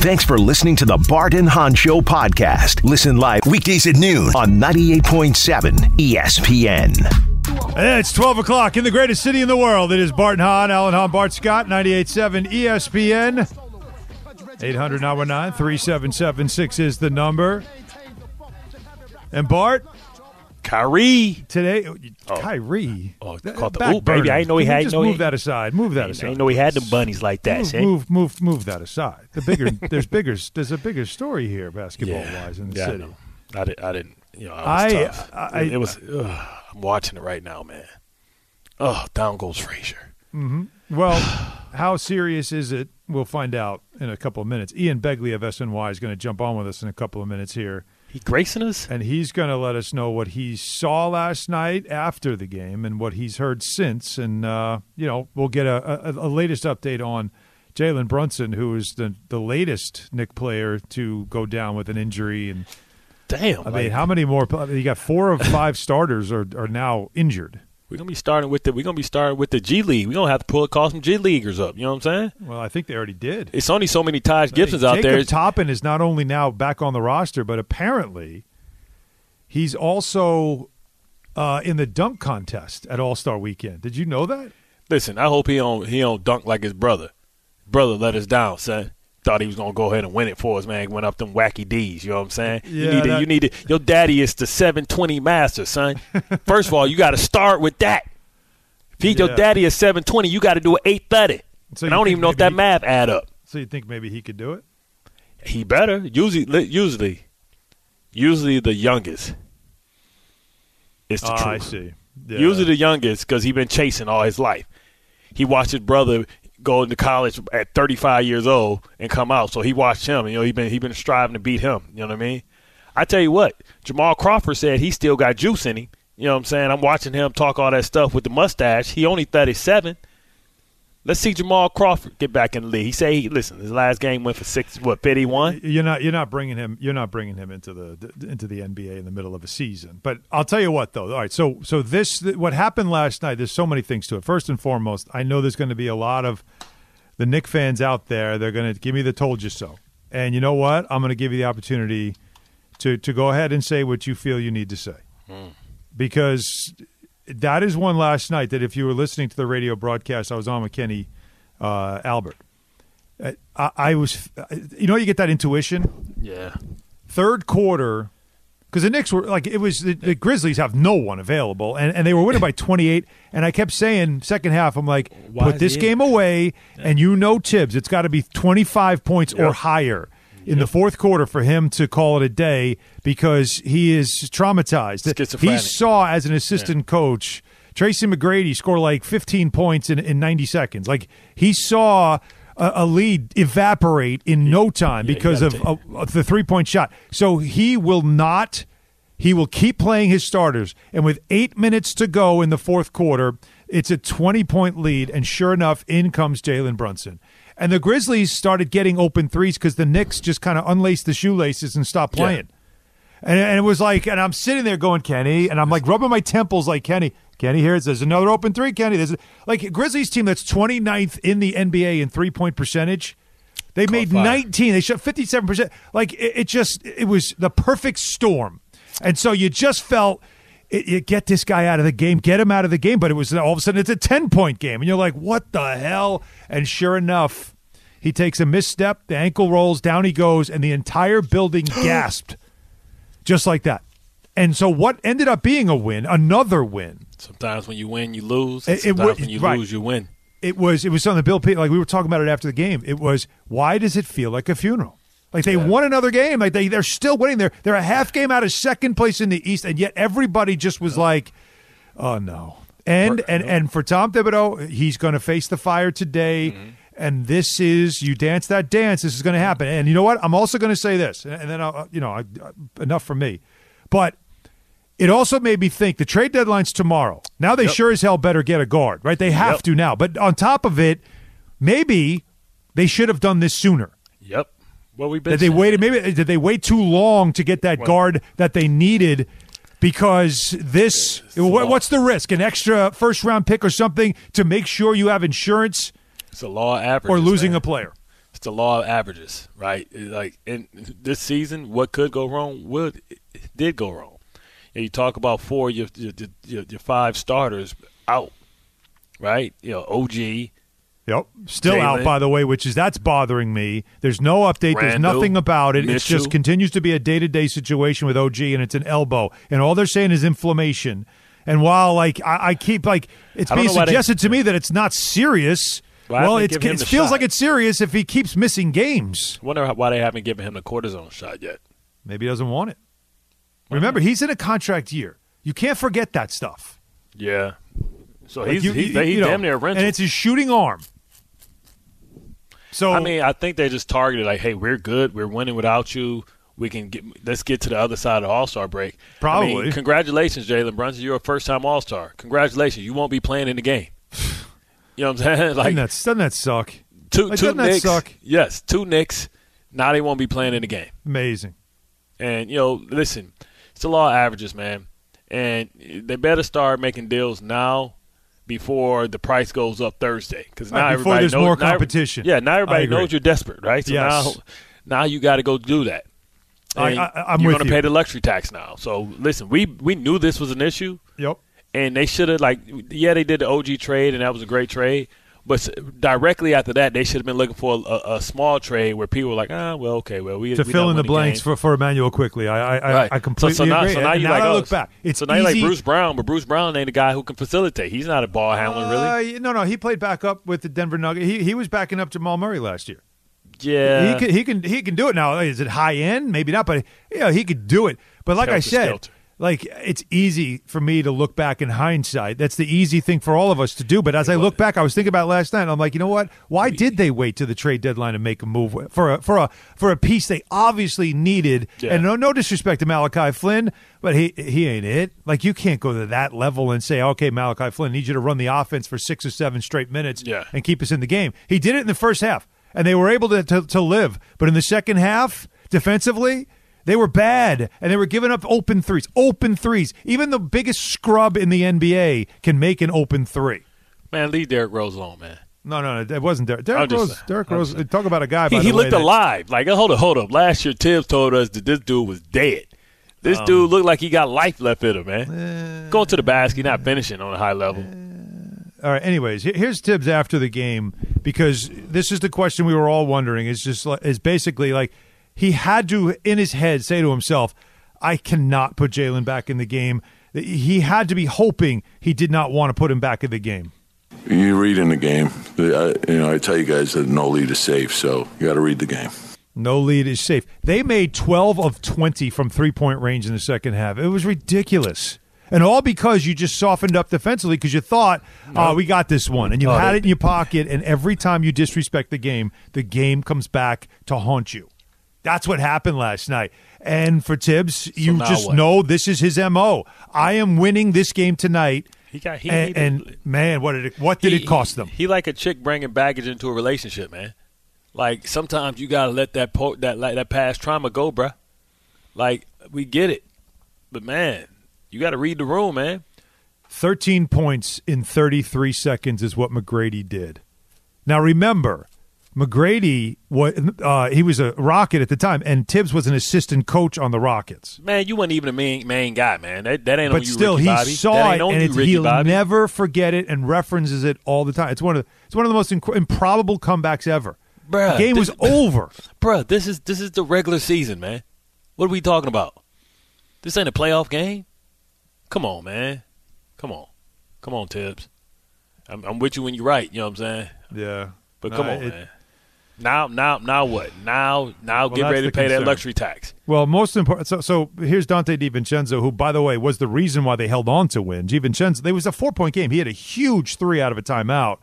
Thanks for listening to the Bart and Hahn Show podcast. Listen live weekdays at noon on 98.7 ESPN. It's 12 o'clock in the greatest city in the world. It is Bart and Hahn, Alan Hahn, Bart Scott, 98.7 ESPN. 800 919 3776 is the number. And Bart, Kyrie. today, oh. Kyrie. Oh, That- caught the oop, baby. I didn't know he had- Just know he- move that aside. Move that I aside. didn't know he had them bunnies like that. Move, see? move, move, move, that aside. The bigger, there's bigger, there's a bigger story here, basketball wise, in the yeah, I city. know. I, did, I didn't. You know, I was I- tough. I- it, was. Ugh, I'm watching it right now, man. Oh, down goes Frazier. Mm-hmm. Well, how serious is it? We'll find out in a couple of minutes. Ian Begley of SNY is going to jump on with us in a couple of minutes here, He gracing us. and he's going to let us know what he saw last night after the game and what he's heard since. And uh, you know, we'll get a, a, a latest update on Jalen Brunson, who is the the latest Knick player to go down with an injury. And Damn. I mean, how many more? You got four of five starters are are now injured. We're gonna be starting with the. We're gonna be starting with the G League. We're gonna have to pull call some G Leaguers up. You know what I'm saying? Well, I think they already did. It's only so many Taj Gibsons out Jacob there. Toppin is not only now back on the roster, but apparently he's also uh, in the dunk contest at All Star Weekend. Did you know that? Listen, I hope he don't he don't dunk like his brother. Brother let us down, son. Thought he was gonna go ahead and win it for us, man. Went up them wacky D's. You know what I'm saying? you need that- you need it. Your daddy is the 720 master, son. First of all, you got to start with that. If he, Yeah. your daddy is 720, you got to do an 830. So and I don't even know if that he- math add up. So you think maybe he could do it? He better. Usually, usually, usually the youngest is the Ah, truth. I see. Yeah. Usually the youngest because he been chasing all his life. He watched his brother go into college at 35 years old and come out, so he watched him. You know, he been he been striving to beat him. You know what I mean? I tell you what, Jamal Crawford said he still got juice in him. You know what I'm saying? I'm watching him talk all that stuff with the mustache. He only 37. Let's see Jamal Crawford get back in the league. He say, he, listen, his last game went for six, what, 51? You're not you're not bringing him you're not bringing him into the into the NBA in the middle of a season. But I'll tell you what though. All right, so so this what happened last night. There's so many things to it. First and foremost, I know there's going to be a lot of the Knick fans out there. They're going to give me the told you so. And you know what? I'm going to give you the opportunity to to go ahead and say what you feel you need to say, hmm. because that is one last night that if you were listening to the radio broadcast, I was on with Kenny uh, Albert. Uh, I, I was, you know, you get that intuition. Yeah. Third quarter, because the Knicks were like it was the, the Grizzlies have no one available, and, and they were winning by twenty eight. And I kept saying second half, I'm like, Why put this game away, and you know Thibs, it's got to be twenty five points or higher in the fourth quarter for him to call it a day because he is traumatized. He saw as an assistant coach. Tracy McGrady score like 15 points in, in 90 seconds. Like he saw a, a lead evaporate in no time Yeah, because of, of the three point shot. So he will not. He will keep playing his starters, and with eight minutes to go in the fourth quarter, it's a 20 point lead. And sure enough, in comes Jalen Brunson. And the Grizzlies started getting open threes because the Knicks just kind of unlaced the shoelaces and stopped Yeah. And, and it was like, and I'm sitting there going, Kenny, and I'm like rubbing my temples like, Kenny, Kenny, here it says another open three, Kenny. There's like Grizzlies team that's 29th in the NBA in three point percentage. They made fire. 19. They shot 57%. Like it, it just, it was the perfect storm. And so you just felt, it, it- get this guy out of the game, get him out of the game. But it was all of a sudden it's a 10 point game. And you're like, what the hell? And sure enough, he takes a misstep, the ankle rolls, down he goes, and the entire building gasped just like that. And so what ended up being a win, another win. Sometimes when you win, you lose. It- and it Sometimes would- when you right. lose, you win. It was it was something Bill Payton like we were talking about it after the game. It was why does it feel like a funeral? Like they won another game. Like they they're still winning. They're they're a half game out of second place in the East, and yet everybody just was like, oh no. And and and for Tom Thibodeau, he's going to face the fire today. Mm-hmm. And this is you dance that dance. This is going to happen. And you know what? I'm also going to say this, and then I'll, you know I, enough for me. But it also made me think the trade deadline's tomorrow. Now they sure as hell better get a guard, right? They have Yep. to now. But on top of it, maybe they should have done this sooner. Yep. Well, we've been. That they waited. Maybe did they wait too long to get that guard that they needed? Because this, what, what's the risk? An extra first round pick or something to make sure you have insurance It's a law of averages. or losing man. a player. It's the law of averages, right? Like in this season, what could go wrong would did go wrong. And you talk about four your your, your, your five starters out, right? You know, OG. Yep, still Jalen. out by the way, which is that's bothering me. There's no update. There's nothing about it. It just continues to be a day to day situation with OG, and it's an elbow, and all they're saying is inflammation. And while like I, I keep like it's being why they- suggested to me that it's not serious. Why well, it's, they given him it feels shot? like it's serious if he keeps missing games. Wonder how- why they haven't given him the cortisone shot yet. Maybe he doesn't want it. Remember, he's in a contract year. You can't forget that stuff. Yeah. So Like, he's you- he's, you- he's you know, damn near rental. and it's his shooting arm. So I mean, I think they just targeted like, hey, we're good, we're winning without you. We can get let's get to the other side of the All Star break. I Probably. mean, congratulations, Jalen Brunson. You're a first time All Star. Congratulations. You won't be playing in the game. You know what I'm saying? Like doesn't that, doesn't that suck? two like, two Knicks. suck? Yes, two Knicks. Now they won't be playing in the game. Amazing. And you know, listen, it's the law of averages, man. And they better start making deals now before the price goes up Thursday. Because now Right, before everybody there's knows, more now- competition. yeah, now everybody knows you're desperate, right? So Yes. now, now you got to go do that. I- And I- I'm you're gonna you. pay the luxury tax now. So listen, we we knew this was an issue, Yep. And they should have like yeah they did the OG trade and that was a great trade. But directly after that, they should have been looking for a, a small trade where people were like, ah, well, okay, well, we to we fill in the blanks for, for Immanuel Quickley. I I, Right. I, I completely so, so now, agree. So now you like I look back. It's so now you like Bruce Brown, but Bruce Brown ain't a guy who can facilitate. He's not a ball handler, really. Uh, no, no, he played back up with the Denver Nuggets. He he was backing up Jamal Murray last year. Yeah, He can he can he can do it now. Is it high end? Maybe not, but yeah, he could do it. But like I said, skelter. Like it's easy for me to look back in hindsight. That's the easy thing for all of us to do. But as I look back, I was thinking about last night. And I'm like, you know what? Why did they wait to the trade deadline to make a move for a for a for a piece they obviously needed? Yeah. And no no disrespect to Malachi Flynn, but he he ain't it. Like you can't go to that level and say, okay, Malachi Flynn, need you to run the offense for six or seven straight minutes Yeah. and keep us in the game. He did it in the first half, and they were able to, to, to live. But in the second half, defensively, they were bad, and they were giving up open threes. Open threes. Even the biggest scrub in the NBA can make an open three. man, leave Derrick Rose alone, man. No, no, no, it wasn't Derrick. Derek Rose. saying. I'm Rose. Talk about a guy. He, he looked that- alive. Like, hold up, hold up. Last year, Thibs told us that this dude was dead. This um, dude looked like he got life left in him, man. Eh, Going to the basket, not finishing on a high level. Eh. All right. Anyways, here's Thibs after the game because this is the question we were all wondering. Is just like, is basically like he had to in his head say to himself, "I cannot put Jalen back in the game." He had to be hoping he did not want to put him back in the game. You read in the game. I, you know, I tell you guys that no lead is safe, so you got to read the game. No lead is safe. They made 12 of 20 from three point range in the second half. It was ridiculous. And all because you just softened up defensively because you thought, oh, we got this one. And you had they- it in your pocket. And every time you disrespect the game, the game comes back to haunt you. That's what happened last night. And for Thibs, you just what? know this is his MO. I am winning this game tonight. He got he and, and man, what did it what did He- it cost them? He like a chick bringing baggage into a relationship, man. Like sometimes you gotta let that po- that like, that past trauma go, bruh. Like we get it, but man, you got to read the room, man. 13 points in 33 seconds is what McGrady did. Now remember, McGrady was uh, he was a Rocket at the time, and Thibs was an assistant coach on the Rockets. Man, you weren't even a main main guy, man. That that ain't on But you, still, Ricky he Bobby. saw it, and you, he'll Bobby. never forget it, and references it all the time. It's one of the, it's one of the most inc- improbable comebacks ever. Bruh, the game this- was over. Bruh, this is this is the regular season, man. What are we talking about? This ain't a playoff game. Come on, man. Come on, come on, Thibs. I'm, I'm with you when you're right. You know what I'm saying? Yeah, But No, come on, it- man. Now, now, now what? Now, now, Well, get ready to pay concern. that luxury tax. Well, most important. So, so here's Donte DiVincenzo, who, by the way, was the reason why they held on to win. DiVincenzo, there was a four point game. He had a huge three out of a timeout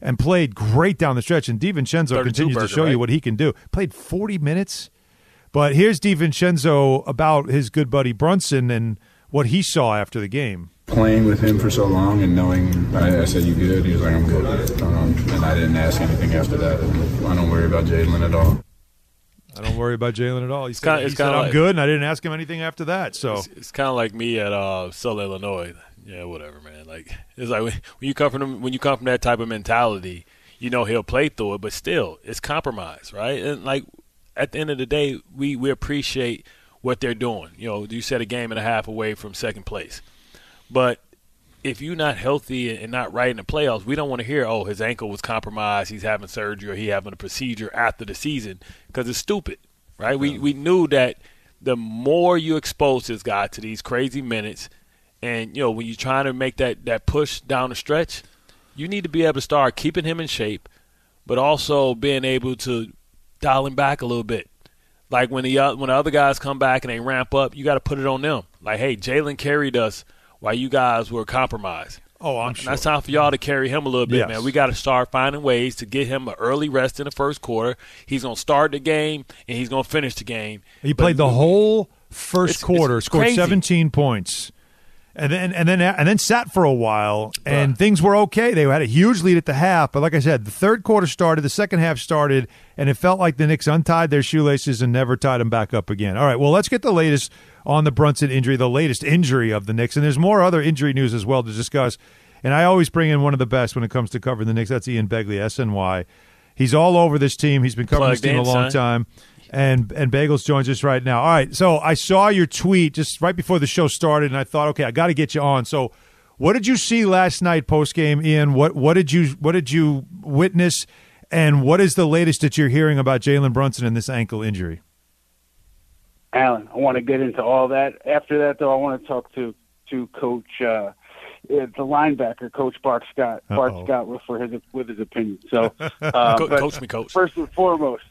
and played great down the stretch. And DiVincenzo 32 continues to burger, show you what he can do. Played 40 minutes. But here's DiVincenzo about his good buddy Brunson and what he saw after the game. Playing with him for so long and knowing I, I said you good he was like i'm good um, and i didn't ask anything after that i don't worry about jalen at all I don't worry about Jalen at all. He's kinda- he said I'm like- good, and I didn't ask him anything after that. So It's, it's kind of like me at uh, Southern Illinois. Yeah, whatever, man. Like it's like when, when you come from them, when you come from that type of mentality, you you know he'll play through it, but still, it's compromise, right? And like at the end of the day, we we appreciate what they're doing. You know, you said a game and a half away from second place, but if you're not healthy and not right in the playoffs, we don't want to hear, oh, his ankle was compromised, he's having surgery, or he having a procedure after the season, because it's stupid, right? Yeah. We we knew that the more you expose this guy to these crazy minutes, and you know when you're trying to make that that push down the stretch, you need to be able to start keeping him in shape, but also being able to dial him back a little bit. Like when the when the other guys come back and they ramp up, you got to put it on them. Like, hey, Jalen carried us while you guys were compromised. Oh, I'm sure. That's time for y'all to carry him a little bit, yes. man. We got to start finding ways to get him an early rest in the first quarter. He's going to start the game and he's going to finish the game. He played the whole first it's, quarter, it's scored crazy. 17 points and then and then and then sat for a while, and things were okay. They had a huge lead at the half, but like I said, the third quarter started, the second half started, and it felt like the Knicks untied their shoelaces and never tied them back up again. All right, well, let's get the latest on the Brunson injury, the latest injury of the Knicks, and there's more other injury news as well to discuss. And I always bring in one of the best when it comes to covering the Knicks. That's Ian Begley, SNY. He's all over this team. He's been covering Plugged this team in, a long son. time and and Bagels joins us right now. All right, so I saw your tweet just right before the show started, and I thought, okay, I got to get you on. So, what did you see last night post game, Ian? What what did you what did you witness, and what is the latest that you're hearing about Jalen Brunson and this ankle injury? Alan, I want to get into all that. After that, though, I want to talk to to Coach. Uh, the linebacker, Coach Bart Scott, Bart Uh-oh. Scott, for his with his opinion. So, uh, coach me, coach. First and foremost,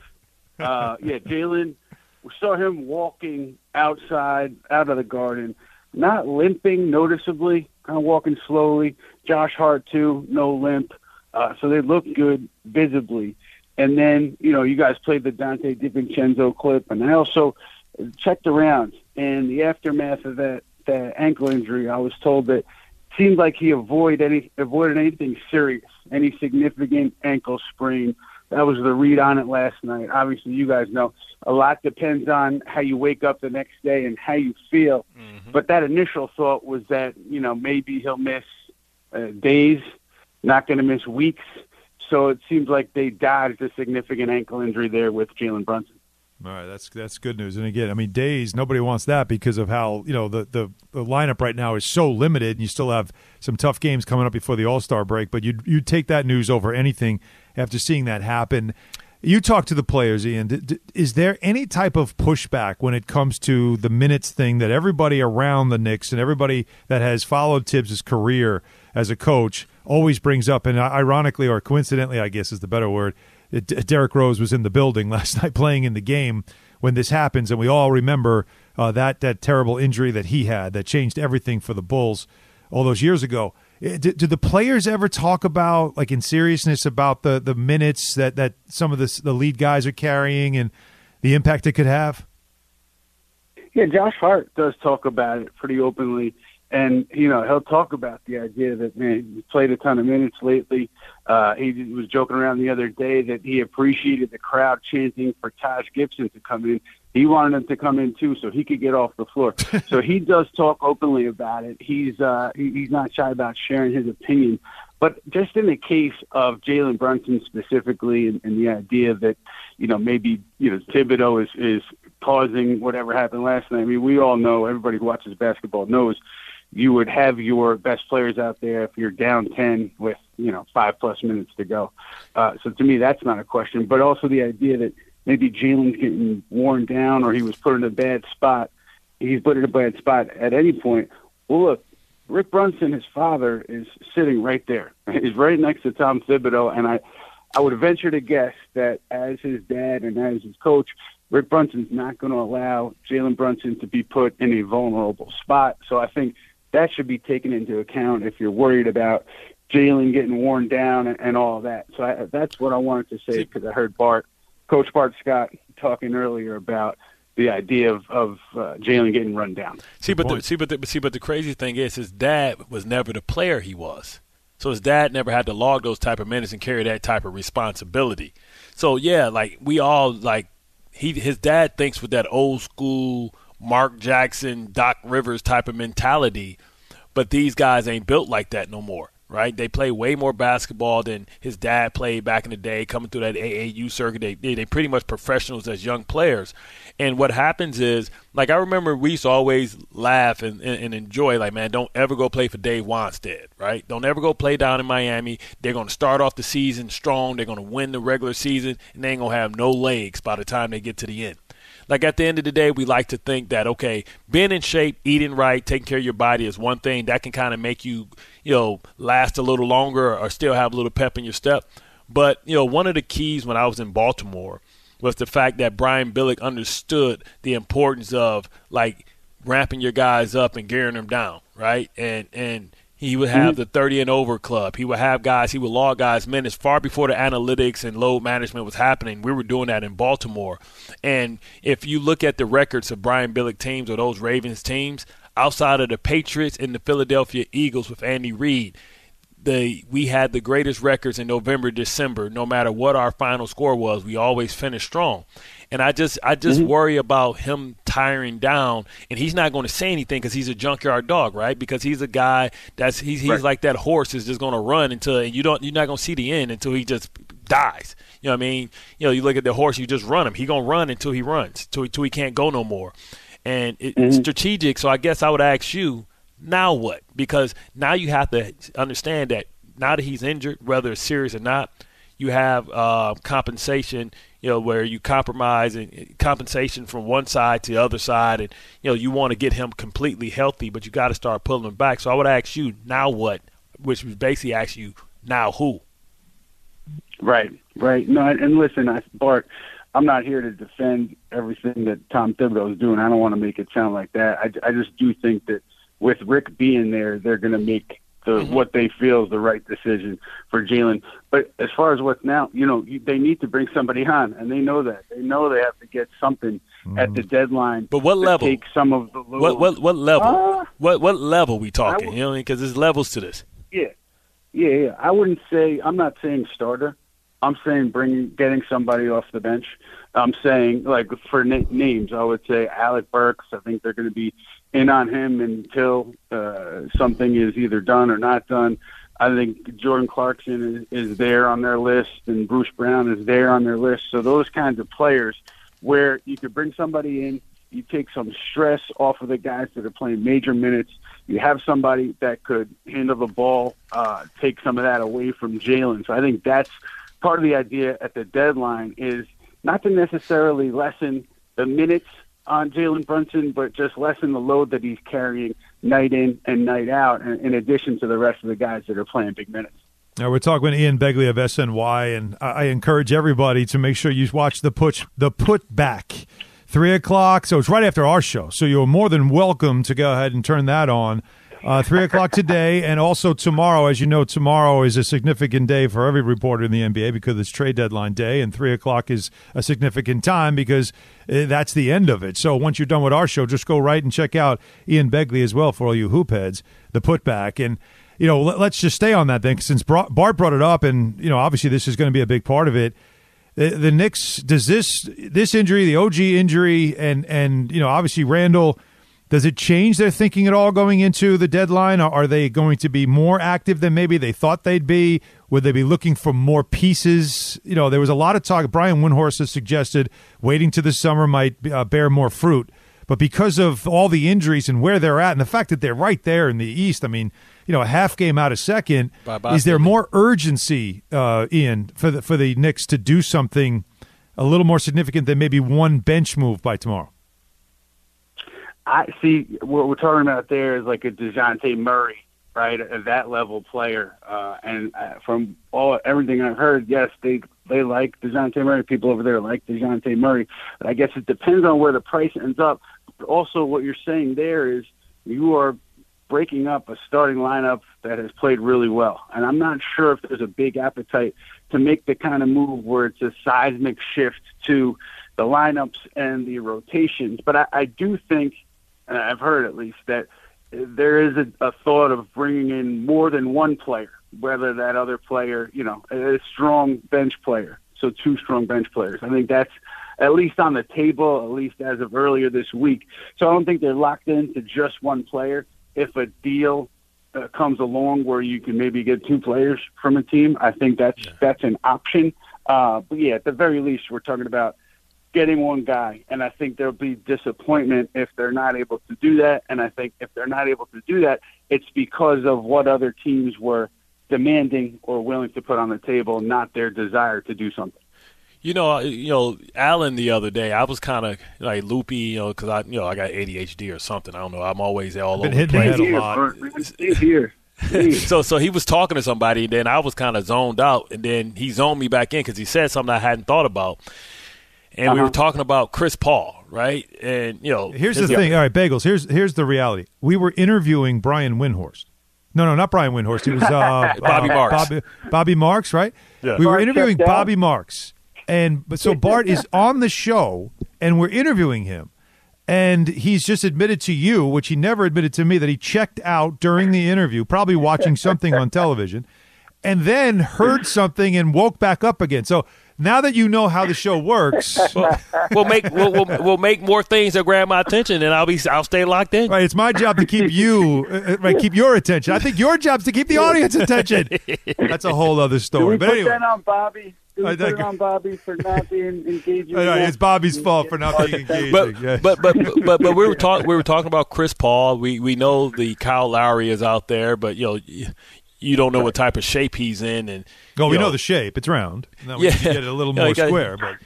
uh, yeah, Jalen, we saw him walking outside, out of the garden, not limping noticeably, kind of walking slowly. Josh Hart too, no limp. Uh, so they look good visibly. And then, you know, you guys played the Donte DiVincenzo clip, and I also checked around. And the aftermath of that that ankle injury, I was told that it seemed like he avoided any avoided anything serious, any significant ankle sprain that was the read on it last night. Obviously, you guys know a lot depends on how you wake up the next day and how you feel. Mm-hmm. But that initial thought was that you know maybe he'll miss uh, days, not going to miss weeks. So it seems like they dodged a significant ankle injury there with Jalen Brunson. All right, that's that's good news. And again, I mean, days nobody wants that because of how you know the, the, the lineup right now is so limited, and you still have some tough games coming up before the All Star break. But you you take that news over anything after seeing that happen. You talk to the players, Ian. Is there any type of pushback when it comes to the minutes thing that everybody around the Knicks and everybody that has followed Thibs' career as a coach always brings up? And uh, ironically, or coincidentally, I guess is the better word, Derrick Rose was in the building last night playing in the game when this happens, and we all remember uh, that that terrible injury that he had that changed everything for the Bulls all those years ago. Eh, do, the players ever talk about, like in seriousness, about the, the minutes that, that some of the, the lead guys are carrying and the impact it could have? Yeah, Josh Hart does talk about it pretty openly and you know he'll talk about the idea that man he played a ton of minutes lately. Uh, he was joking around the other day that he appreciated the crowd chanting for Taj Gibson to come in. He wanted him to come in too, so he could get off the floor. so he does talk openly about it. He's uh, he, he's not shy about sharing his opinion. But just in the case of Jalen Brunson specifically, and, and the idea that you know maybe you know Thibodeau is is causing whatever happened last night. I mean, we all know everybody who watches basketball knows you would have your best players out there if you're down 10 with, you know, five plus minutes to go. Uh, so to me, that's not a question. But also the idea that maybe Jalen's getting worn down or he was put in a bad spot. He's put in a bad spot at any point. Well, look, Rick Brunson, his father, is sitting right there. He's right next to Tom Thibodeau. And I, I would venture to guess that as his dad and as his coach, Rick Brunson's not going to allow Jalen Brunson to be put in a vulnerable spot. So I think – that should be taken into account if you're worried about Jalen getting worn down and, and all that. So I, that's what I wanted to say because I heard Bart, Coach Bart Scott, talking earlier about the idea of, of uh, Jalen getting run down. See, but the, see, but the, see, but the crazy thing is, his dad was never the player he was. So his dad never had to log those type of minutes and carry that type of responsibility. So yeah, like we all like he his dad thinks with that old school Mark Jackson, Doc Rivers type of mentality, but these guys ain't built like that no more right? They play way more basketball than his dad played back in the day, coming through that AAU circuit. They they pretty much professionals as young players. And what happens is, like I remember, we used to always laugh and, and, and enjoy, like, man, don't ever go play for Dave Wannstedt, right? Don't ever go play down in Miami. They're going to start off the season strong. They're going to win the regular season, and they ain't going to have no legs by the time they get to the end like at the end of the day, we like to think that okay, being in shape, eating right, taking care of your body is one thing that can kind of make you, you know, last a little longer or still have a little pep in your step. But you know, one of the keys when I was in Baltimore was the fact that Brian Billick understood the importance of like ramping your guys up and gearing them down, right? And and he would have mm-hmm. the 30 and over club. He would have guys, he would log guys minutes far before the analytics and load management was happening. We were doing that in Baltimore. And if you look at the records of Brian Billick teams or those Ravens teams, outside of the Patriots and the Philadelphia Eagles with Andy Reid, the we had the greatest records in November, December. No matter what our final score was, we always finished strong. And I just I just mm-hmm. worry about him tiring down, and he's not going to say anything because he's a junkyard dog, right? Because he's a guy that's he's he's right. like that horse is just going to run until and you don't you're not going to see the end until he just dies. You know what I mean? You know, you look at the horse, you just run him. He gonna run until he runs, until, until he can't go no more. And it, mm-hmm. it's strategic. So I guess I would ask you, now what? Because now you have to understand that now that he's injured, whether it's serious or not, you have uh, compensation you know, where you compromise and compensation from one side to the other side, and you know, you want to get him completely healthy, but you got to start pulling him back. So I would ask you now what, which was basically ask you now who. Right, right. No, and listen, I, Bart, I'm not here to defend everything that Tom Thibodeau is doing. I don't want to make it sound like that. I, I just do think that with Rick being there, they're going to make the mm-hmm. what they feel is the right decision for Jalen. But as far as what's now, you know, you, they need to bring somebody on, and they know that. They know they have to get something mm. at the mm-hmm. deadline. But what level? Take some of the load. What what what level? Uh, what what level we talking? Would, you know, because there's levels to this. Yeah, yeah, yeah. I wouldn't say. I'm not saying starter. I'm saying bringing getting somebody off the bench. I'm saying like for na- names, I would say Alec Burks. I think they're going to be in on him until uh, something is either done or not done. I think Jordan Clarkson is, is there on their list, and Bruce Brown is there on their list. So those kinds of players, where you could bring somebody in, you take some stress off of the guys that are playing major minutes. You have somebody that could handle the ball, uh, take some of that away from Jalen. So I think that's part of the idea at the deadline is not to necessarily lessen the minutes on Jalen Brunson, but just lessen the load that he's carrying night in and night out, in addition to the rest of the guys that are playing big minutes. Now we're talking with Ian Begley of SNY, and I encourage everybody to make sure you watch the put the put back three o'clock. So it's right after our show. So you're more than welcome to go ahead and turn that on uh, three o'clock today, and also tomorrow. As you know, tomorrow is a significant day for every reporter in the NBA because it's trade deadline day, and three o'clock is a significant time because uh, that's the end of it. So once you're done with our show, just go right and check out Ian Begley as well for all you hoop heads, the putback, and you know let, us just stay on that thing since Bart brought it up, and you know obviously this is going to be a big part of it. The, the Knicks does this this injury, the OG injury, and and you know obviously Randle does it change their thinking at all going into the deadline? Are they going to be more active than maybe they thought they'd be? Would they be looking for more pieces? You know, there was a lot of talk. Brian Windhorst has suggested waiting to the summer might uh, bear more fruit. But because of all the injuries and where they're at, and the fact that they're right there in the East, I mean, you know, a half game out of second, is there more urgency, uh, Ian, for the for the Knicks to do something a little more significant than maybe one bench move by tomorrow? I see what we're talking about there is like a Dejounte Murray, right? That level player. Uh, and uh, from all everything I've heard, yes, they they like Dejounte Murray. People over there like Dejounte Murray. But I guess it depends on where the price ends up. But also, what you're saying there is you are breaking up a starting lineup that has played really well. And I'm not sure if there's a big appetite to make the kind of move where it's a seismic shift to the lineups and the rotations. But I, I do think and I've heard at least that there is a, a thought of bringing in more than one player, whether that other player, you know, a strong bench player. So two strong bench players. I think that's at least on the table, at least as of earlier this week. So I don't think they're locked into just one player. If a deal uh, comes along where you can maybe get two players from a team, I think that's that's an option. Uh, but yeah, at the very least, we're talking about getting one guy, and I think there'll be disappointment if they're not able to do that. And I think if they're not able to do that, it's because of what other teams were demanding or willing to put on the table, not their desire to do something. You know, uh, you know, Alan the other day, I was kind of like loopy, you know, because I, you know, I got ADHD or something. I don't know. I'm always all Been over the hitting the place. head a lot. Bert, here. so so he was talking to somebody, and then I was kind of zoned out, and then he zoned me back in because he said something I hadn't thought about, and we Uh-huh. were talking about Chris Paul, right? And you know, Here's the his- thing. All right, Bagels. Here's here's the reality. We were interviewing Brian Windhorst. No, no, not Brian Windhorst. He was uh, Bobby uh, Marks. Bobby, Bobby Marks, right? Yeah. We were interviewing. Bobby Marks, and but so Bart is on the show, and we're interviewing him, and he's just admitted to you, which he never admitted to me, that he checked out during the interview, probably watching something on television, and then heard something and woke back up again. So now that you know how the show works. we'll make we'll, we'll, we'll make more things that grab my attention, and I'll be I'll stay locked in. Right, it's my job to keep you, uh, uh, right, keep your attention. I think your job's to keep the audience attention. That's a whole other Do story. we But put anyway, that on Bobby? Do we I put think- it on Bobby for not being engaging? All right, it's Bobby's fault for not being engaging. But, yeah. but but but but we were talking we were talking about Chris Paul. We we know the Kyle Lowry is out there, but you know you, you don't know what type of shape he's in, and well, we you know the shape; it's round. Now we Yeah. can get it a little more you got- square. But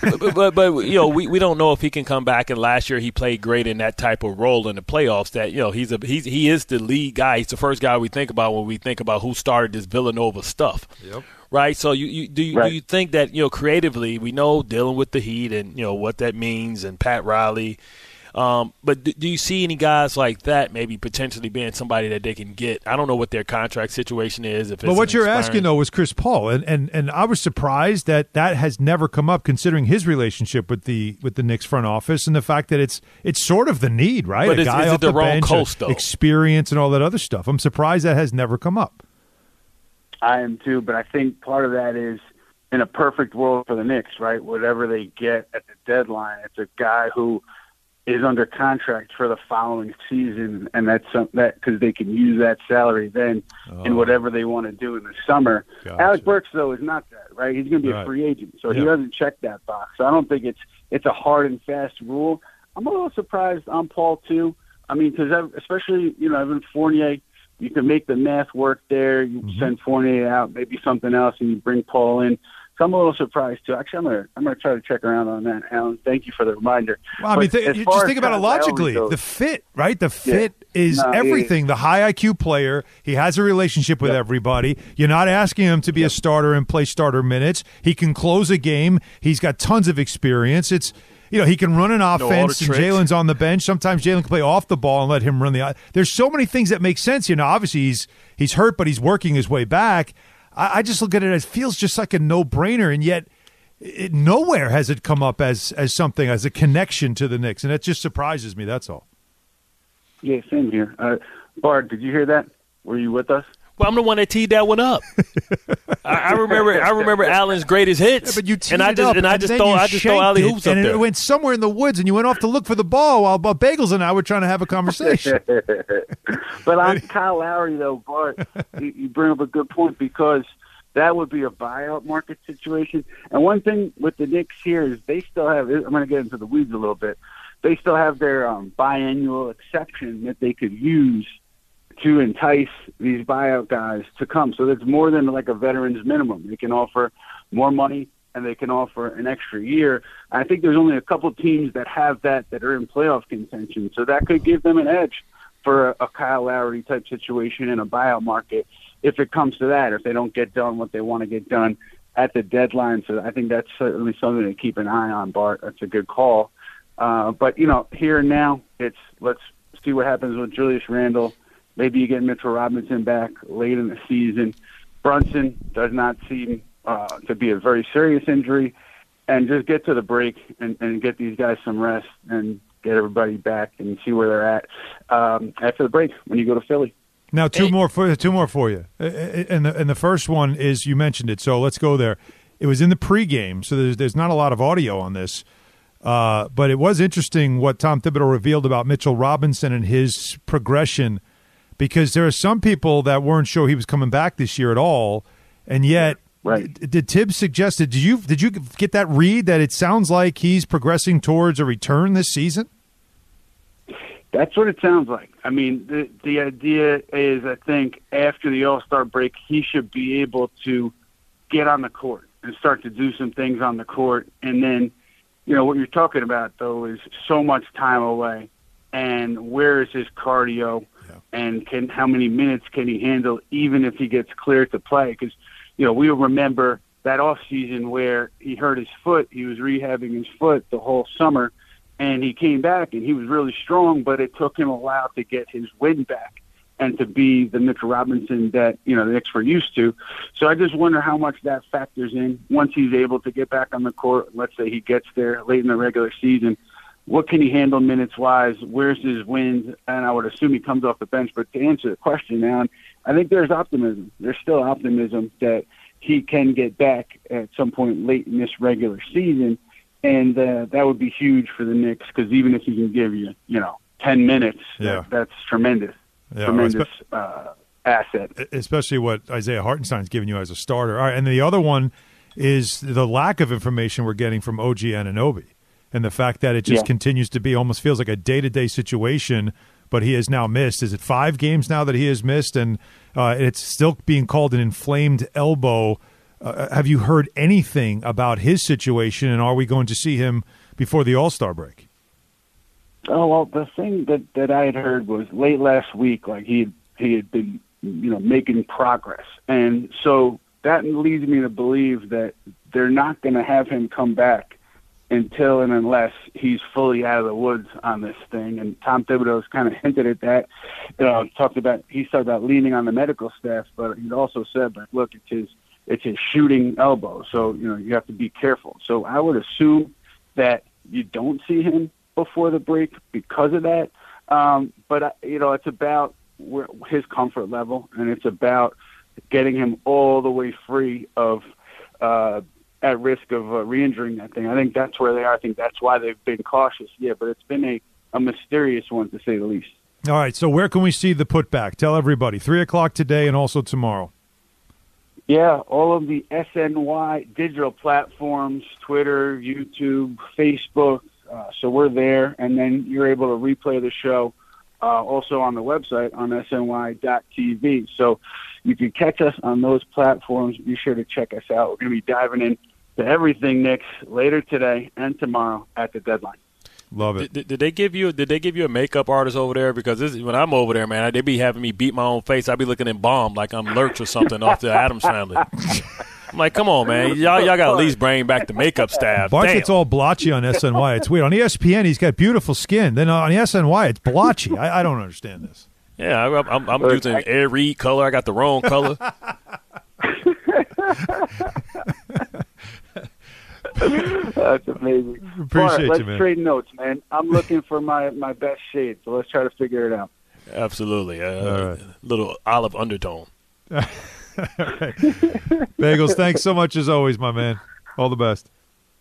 but, but, but, but you know we, we don't know if he can come back. And last year he played great in that type of role in the playoffs. That you know he's a he's he is the lead guy. He's the first guy we think about when we think about who started this Villanova stuff. Yep. Right. So you, you do you, Right. do you think that you know creatively we know dealing with the Heat and you know what that means and Pat Riley. Um, but do, do you see any guys like that maybe potentially being somebody that they can get? I don't know what their contract situation is. If it's but what you're expiring- asking though was Chris Paul, and, and and I was surprised that that has never come up, considering his relationship with the with the Knicks front office and the fact that it's it's sort of the need, right? But a is- guy is it off the wrong bench, coast, though? experience and all that other stuff. I'm surprised that has never come up. I am too, but I think part of that is in a perfect world for the Knicks, right? Whatever they get at the deadline, it's a guy who is under contract for the following season, and that's some, that because they can use that salary then in whatever they want to do in the summer. Oh. Gotcha. Alec Burks though is not that, right? He's going to be Right. a free agent, so he doesn't check that box. So I don't think it's it's a hard and fast rule. I'm a little surprised on Paul too. I mean, because especially you know Evan Fournier, you can make the math work there. You Mm-hmm. send Fournier out, maybe something else, and you bring Paul in. So I'm a little surprised too. Actually, I'm gonna I'm gonna try to check around on that, Alan. Thank you for the reminder. Well, I mean, th- you just think about it logically. goes- The fit, right? The fit is No, yeah, everything. The high IQ player. He has a relationship with everybody. You're not asking him to be a starter and play starter minutes. He can close a game. He's got tons of experience. It's you know he can run an offense. and. Jalen's on the bench. Sometimes Jalen can play off the ball and let him run the. There's so many things that make sense. You know, obviously he's he's hurt, but he's working his way back. I, I just look at it as feels just like a no brainer, and yet it, nowhere has it come up as as something as a connection to the Knicks, and it just surprises me. That's all. yeah, same here. Uh, Bart, did you hear that? Were you with us? Well, I'm the one that teed that one up. I, I remember. I remember Alan's greatest hits. Yeah, but you teed and I it just up, and I just then throw you I just throw shanked alley it, hoops up and there. it went somewhere in the woods, and you went off to look for the ball while while Bagels and I were trying to have a conversation. but on Kyle Lowry, though, Bart, you, you bring up a good point because that would be a buyout market situation. And one thing with the Knicks here is they still have. I'm going to get into the weeds a little bit. They still have their um, biannual exception that they could use to entice these buyout guys to come. So that's more than like a veterans minimum. They can offer more money and they can offer an extra year. I think there's only a couple teams that have that that are in playoff contention. So that could give them an edge for a, Kyle Lowry type situation in a buyout market if it comes to that, if they don't get done what they want to get done at the deadline. So I think that's certainly something to keep an eye on, Bart. That's a good call. Uh, but, you know, here and now, it's let's see what happens with Julius Randle. Maybe you get Mitchell Robinson back late in the season. Brunson does not seem uh, to be a very serious injury. And just get to the break and, and get these guys some rest and get everybody back and see where they're at um, after the break when you go to Philly. Now, two Hey. more for two more for you, Uh, uh, and the and the first one is you mentioned it, so let's go there. It was in the pregame, so there's there's not a lot of audio on this, uh, but it was interesting what Tom Thibodeau revealed about Mitchell Robinson and his progression because there are some people that weren't sure he was coming back this year at all, and yet. Right. Did Thibs suggest it? Did you did you get that read that it sounds like he's progressing towards a return this season? That's what it sounds like. I mean, the the idea is, I think after the All Star break, he should be able to get on the court and start to do some things on the court. And then, you know, what you're talking about though is so much time away, and where is his cardio, and can how many minutes can he handle, even if he gets cleared to play? Because, you know, we will remember that off season where he hurt his foot. He was rehabbing his foot the whole summer and he came back and he was really strong, but it took him a while to get his wind back and to be the Mitchell Robinson that you know the Knicks were used to. So I just wonder how much that factors in once he's able to get back on the court. Let's say he gets there late in the regular season. What can he handle minutes wise? Where's his wins? And I would assume he comes off the bench. But to answer the question now, I think there's optimism. There's still optimism that he can get back at some point late in this regular season and uh, that would be huge for the Knicks because even if he can give you, you know, ten minutes, Yeah. that, that's tremendous, Yeah, tremendous uh, asset. especially what Isaiah Hartenstein's giving you as a starter. All right, and the other one is the lack of information we're getting from OG Anunoby, and the fact that it just Yeah. continues to be almost feels like a day to day situation. But he has now missed. Is it five games now that he has missed, and uh, it's still being called an inflamed elbow? Uh, have you heard anything about his situation, and are we going to see him before the All Star break? Oh well, the thing that that I had heard was late last week, like he had, he had been, you know, making progress, and so that leads me to believe that they're not going to have him come back until and unless he's fully out of the woods on this thing. And Tom Thibodeau's kind of hinted at that. You know, talked about he talked about leaning on the medical staff, but he also said, like, look, it's his it's his shooting elbow, so you know you have to be careful. So I would assume that you don't see him before the break because of that. Um, but uh, you know, it's about where, his comfort level, and it's about getting him all the way free of uh, at risk of uh, re-injuring that thing. I think that's where they are. I think that's why they've been cautious. Yeah, but it's been a, a mysterious one to say the least. All right, so where can we see the putback? Tell everybody. Three o'clock today, and also tomorrow. Yeah, all of the SNY digital platforms, Twitter, YouTube, Facebook. Uh, so we're there, and then you're able to replay the show uh, also on the website on sny.tv. So you can catch us on those platforms. Be sure to check us out. We're going to be diving in to everything, Knicks, later today and tomorrow at the deadline. Love it. Did, did, did they give you did they give you a makeup artist over there? Because this, when I'm over there, man, they be having me beat my own face. I be looking embalmed like I'm Lurch or something off the Addams family. I'm like, come on, man, y'all y'all got at least bring back the makeup staff. Bart Damn. gets all blotchy on SNY. It's weird. On ESPN, he's got beautiful skin. Then on SNY, it's blotchy. I, I don't understand this. yeah, I, I'm, I'm Look, using I- air read color. I got the wrong color. That's amazing. Appreciate Bart, you, let's man. trade notes, man. I'm looking for my, my best shade, so let's try to figure it out. Absolutely, uh, All right. little olive undertone. Bagels, thanks so much as always, my man. All the best.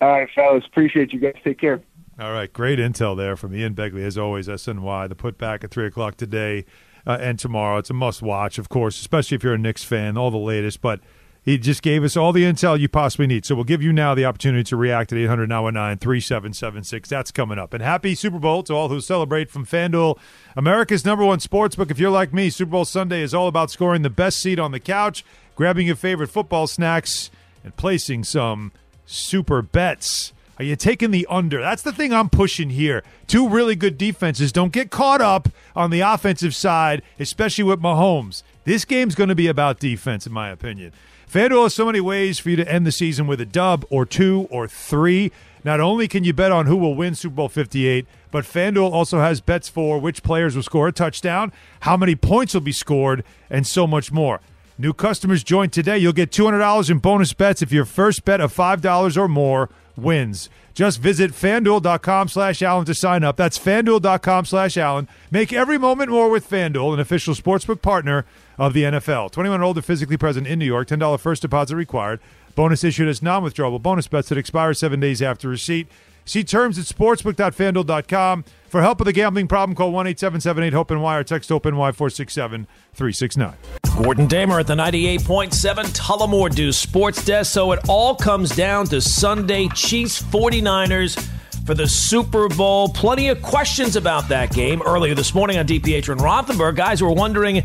All right, fellas. Appreciate you guys. Take care. All right, great intel there from Ian Begley, as always. SNY, the putback at 3 o'clock today uh, and tomorrow. It's a must watch, of course, especially if you're a Knicks fan, all the latest. But he just gave us all the intel you possibly need. So we'll give you now the opportunity to react at 800 919 3776. That's coming up. And happy Super Bowl to all who celebrate from FanDuel, America's number one sportsbook. If you're like me, Super Bowl Sunday is all about scoring the best seat on the couch, grabbing your favorite football snacks, and placing some super bets. Are you taking the under? That's the thing I'm pushing here. Two really good defenses. Don't get caught up on the offensive side, especially with Mahomes. This game's going to be about defense, in my opinion. FanDuel has so many ways for you to end the season with a dub or two or three. Not only can you bet on who will win Super Bowl 58, but FanDuel also has bets for which players will score a touchdown, how many points will be scored, and so much more. New customers join today. You'll get $200 in bonus bets if your first bet of $5 or more wins. Just visit fanduel.com slash Allen to sign up. That's fanduel.com slash Allen. Make every moment more with Fanduel, an official sportsbook partner of the NFL. 21 or older, physically present in New York, $10 first deposit required. Bonus issued as non withdrawable bonus bets that expire seven days after receipt. See terms at sportsbook.fanduel.com. For help with a gambling problem, call 1 877 HOPE NY or text HOPE NY 467 369. Gordon Damer at the 98.7 Tullamore Dew Sports Desk. So it all comes down to Sunday Chiefs 49ers for the Super Bowl. Plenty of questions about that game earlier this morning on DPH and Rothenberg. Guys were wondering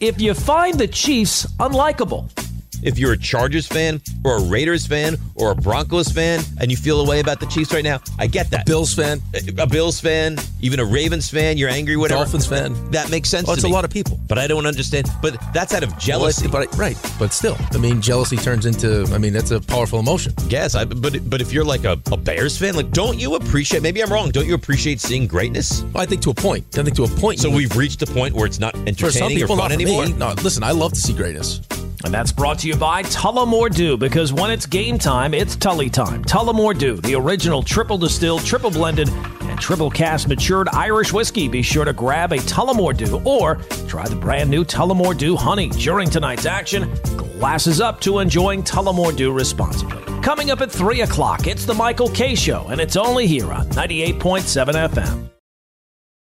if you find the Chiefs unlikable if you're a Chargers fan or a Raiders fan or a Broncos fan and you feel a way about the Chiefs right now, I get that. A Bills fan, a, Bills fan, even a Ravens fan, you're angry, whatever. Dolphins fan. That makes sense. Well, it's a lot of people, but I don't understand. But that's out of jealousy. Well, but right, but still, I mean, jealousy turns into. I mean, that's a powerful emotion. Yes, I, but but if you're like a, a, Bears fan, like, don't you appreciate? Maybe I'm wrong. Don't you appreciate seeing greatness? Well, I think to a point. I think to a point. So we've reached a point where it's not entertaining for some people, or fun anymore. Me. No, listen, I love to see greatness. And that's brought to you by Tullamore Dew, because when it's game time, it's Tully time. Tullamore Dew, the original triple distilled, triple blended, and triple cast matured Irish whiskey. Be sure to grab a Tullamore Dew or try the brand new Tullamore Dew Honey during tonight's action. Glasses up to enjoying Tullamore Dew responsibly. Coming up at 3 o'clock, it's the Michael Kay Show, and it's only here on 98.7 FM.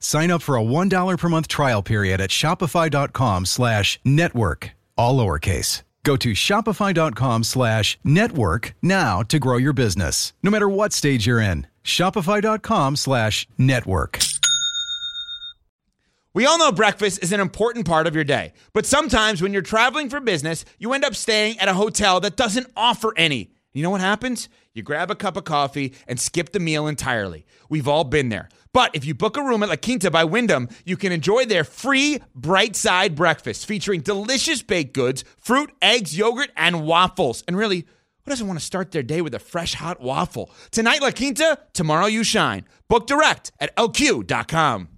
Sign up for a $1 per month trial period at Shopify.com slash network. All lowercase. Go to Shopify.com slash network now to grow your business. No matter what stage you're in. Shopify.com slash network. We all know breakfast is an important part of your day, but sometimes when you're traveling for business, you end up staying at a hotel that doesn't offer any. You know what happens? You grab a cup of coffee and skip the meal entirely. We've all been there. But if you book a room at La Quinta by Wyndham, you can enjoy their free bright side breakfast featuring delicious baked goods, fruit, eggs, yogurt, and waffles. And really, who doesn't want to start their day with a fresh hot waffle? Tonight, La Quinta, tomorrow, you shine. Book direct at lq.com.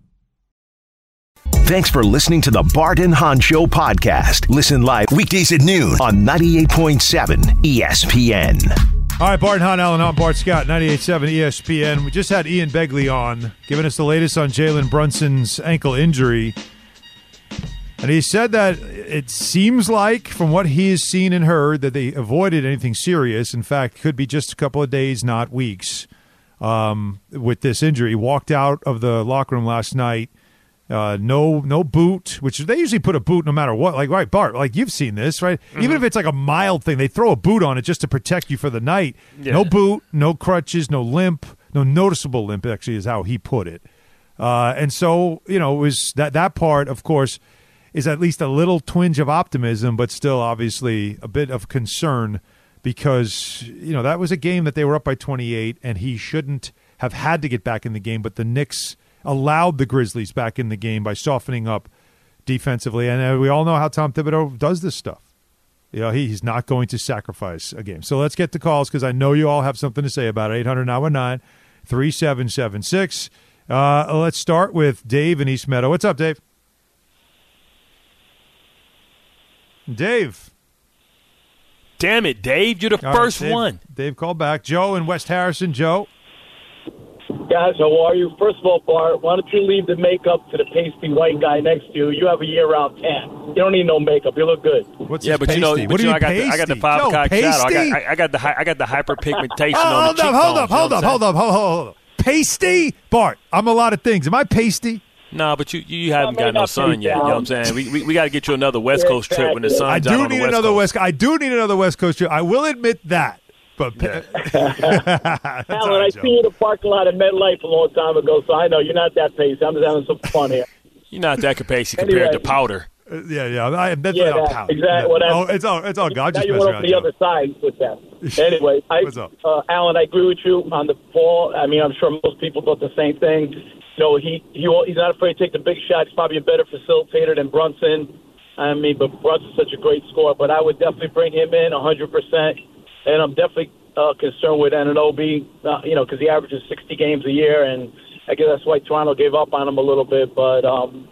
Thanks for listening to the Bart and Hahn Show podcast. Listen live weekdays at noon on 98.7 ESPN. All right, Bart Hahn, Alan Hahn, Bart Scott, 98.7 ESPN. We just had Ian Begley on, giving us the latest on Jalen Brunson's ankle injury. And he said that it seems like, from what he has seen and heard, that they avoided anything serious. In fact, could be just a couple of days, not weeks, um, with this injury. He walked out of the locker room last night uh, no, no boot, which they usually put a boot no matter what. Like, right, Bart, like you've seen this, right? Mm-hmm. Even if it's like a mild thing, they throw a boot on it just to protect you for the night. Yeah. No boot, no crutches, no limp, no noticeable limp. Actually, is how he put it. Uh, and so, you know, it was that that part, of course, is at least a little twinge of optimism, but still, obviously, a bit of concern because you know that was a game that they were up by 28, and he shouldn't have had to get back in the game, but the Knicks allowed the Grizzlies back in the game by softening up defensively. And uh, we all know how Tom Thibodeau does this stuff. You know, he, he's not going to sacrifice a game. So let's get to calls because I know you all have something to say about it. 800 919 3776. Uh, let's start with Dave in East Meadow. What's up, Dave? Dave. Damn it, Dave. You're the all first right, Dave, one. Dave called back. Joe in West Harrison. Joe. Guys, how are you? First of all, Bart, why don't you leave the makeup to the pasty white guy next to you? You have a year-round tan. You don't need no makeup. You look good. What's yeah, but pasty? you know, but what you know, I got the, I got the five Joe, o'clock pasty? shadow. I got, I, I got the I got the hyperpigmentation oh, on the up, hold up, hold up, hold up, hold up, hold up. Pasty, Bart. I'm a lot of things. Am I pasty? No, nah, but you you haven't got no sun yet. You know what I'm saying? We we, we got to get you another West Coast trip when the sun's I do out on need the West another Coast. West. I do need another West Coast trip. I will admit that. But Alan, I see you in the parking lot at MetLife a long time ago, so I know you're not that pacey. I'm just having some fun here. You're not that capacity compared Anyway. to powder. Uh, yeah, yeah, I, that's Yeah, not that- powder. exactly. Well, oh, it's all it's all good. I'm now just you messing went around. over the other side with that. Anyway, I, Uh, Alan, I agree with you on the ball. I mean, I'm sure most people thought the same thing. You know, he, he he's not afraid to take the big shot. He's probably a better facilitator than Brunson. I mean, but Brunson's such a great scorer. But I would definitely bring him in 100. percent And I'm definitely uh, concerned with Anunoby. Uh, you know, because he averages 60 games a year, and I guess that's why Toronto gave up on him a little bit. But um,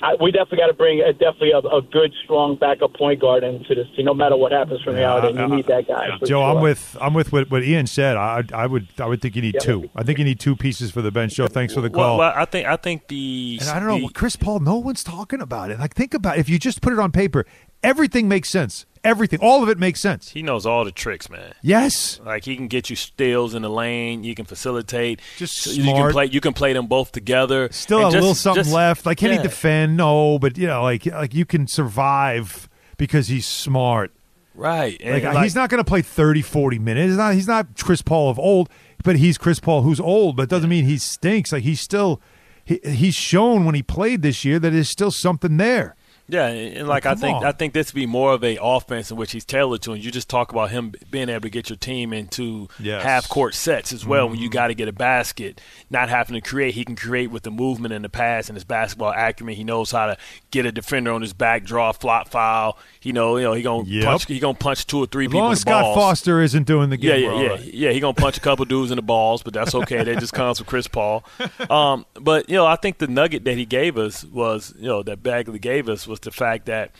I, we definitely got to bring a, definitely a, a good, strong backup point guard into this team. No matter what happens from here out, and you need that guy. for Joe, sure. I'm with I'm with what, what Ian said. I I would I would think you need Yeah. two. I think you need two pieces for the bench. Joe, thanks for the Well, call. well, I think I think the and I don't know, the- Chris Paul. No one's talking about it. Like, think about it. if you just put it on paper, everything makes sense. Everything, all of it makes sense. He knows all the tricks, man. Yes. Like he can get you steals in the lane. You can facilitate. Just you can smart. play. You can play them both together. Still And a just- little something just- left. Like, can yeah. he defend? No, but you know, like like you can survive because he's smart. Right. And Like, uh, like- he's not going to play 30, 40 minutes. He's not, he's not Chris Paul of old, but he's Chris Paul who's old, but it doesn't mean he stinks. Like he's still he, he's shown when he played this year that there's still something there. Yeah, and like I think on. I think this would be more of a offense in which he's tailored to, and you just talk about him being able to get your team into Yes. half court sets as well. When Mm-hmm. you got to get a basket, not having to create, he can create with the movement and the pass and his basketball acumen. He knows how to get a defender on his back, draw a flop foul. You know, you know he gonna Yep. punch, he gonna punch two or three As people. long in as the Scott balls. Foster isn't doing the Yeah, game, yeah, we're yeah, right. yeah. He gonna punch a couple dudes in the balls, but that's okay. that just comes with Chris Paul. Um, but you know, I think the nugget that he gave us was, you know, that Begley gave us was the fact that,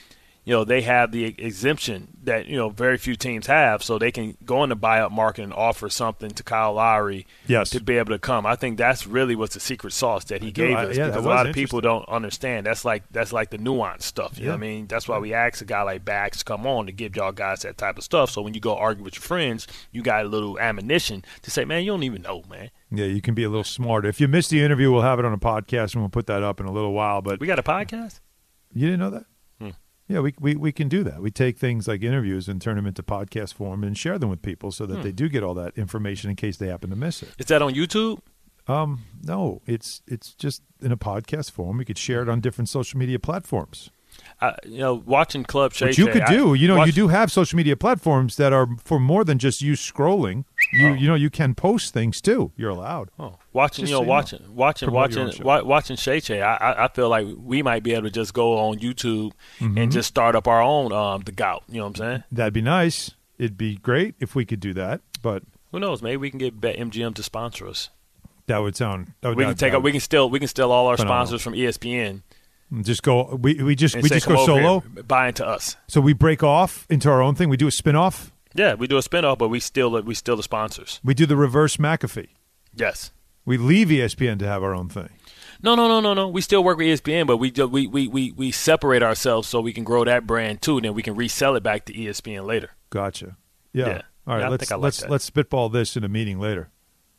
you know, they have the exemption that you know very few teams have, so they can go in the buyout market and offer something to Kyle Lowry Yes. to be able to come. I think that's really what's the secret sauce that he do. gave I- us yeah, because a lot of people don't understand. That's like that's like the nuance stuff. You know what I mean? That's why we ask a guy like Bax to come on to give y'all guys that type of stuff. So when you go argue with your friends, you got a little ammunition to say, man, you don't even know, man. Yeah, you can be a little smarter. If you missed the interview, we'll have it on a podcast and we'll put that up in a little while. But We got a podcast. You didn't know that? Hmm. Yeah, we, we we can do that. We take things like interviews and turn them into podcast form and share them with people so that Hmm. they do get all that information in case they happen to miss it. Is that on YouTube? Um, no, it's it's just in a podcast form. We could share it on different social media platforms. I, you know, watching Club Shay Which you could I- do. You know, you do have social media platforms that are for more than just you scrolling. You you know, you can post things too. You're allowed. Oh, watching, Just you know, you know. watching, watching, Promote watching, wa- watching Shay Shay. I, I, I feel like we might be able to just go on YouTube Mhm. and just start up our own um the gout. You know what I'm saying? That'd be nice. It'd be great if we could do that, but Who knows? Maybe we can get Bet MGM to sponsor us. that would sound. That would, we can take. A, we can still. We can steal all our Phenomenal. sponsors from ESPN. Just go. We we just we say, just go solo. here, buy into us. So we break off into our own thing. We do a spin off. Yeah, we do a spinoff, but we still we still the sponsors. We do the reverse McAfee. Yes. We leave ESPN to have our own thing. No, no, no, no, no. We still work with ESPN, but we do, we, we we we separate ourselves so we can grow that brand too, and then we can resell it back to ESPN later. Gotcha. Yeah. Yeah. All right. Yeah, let's think I like let's that. let's spitball this in a meeting later.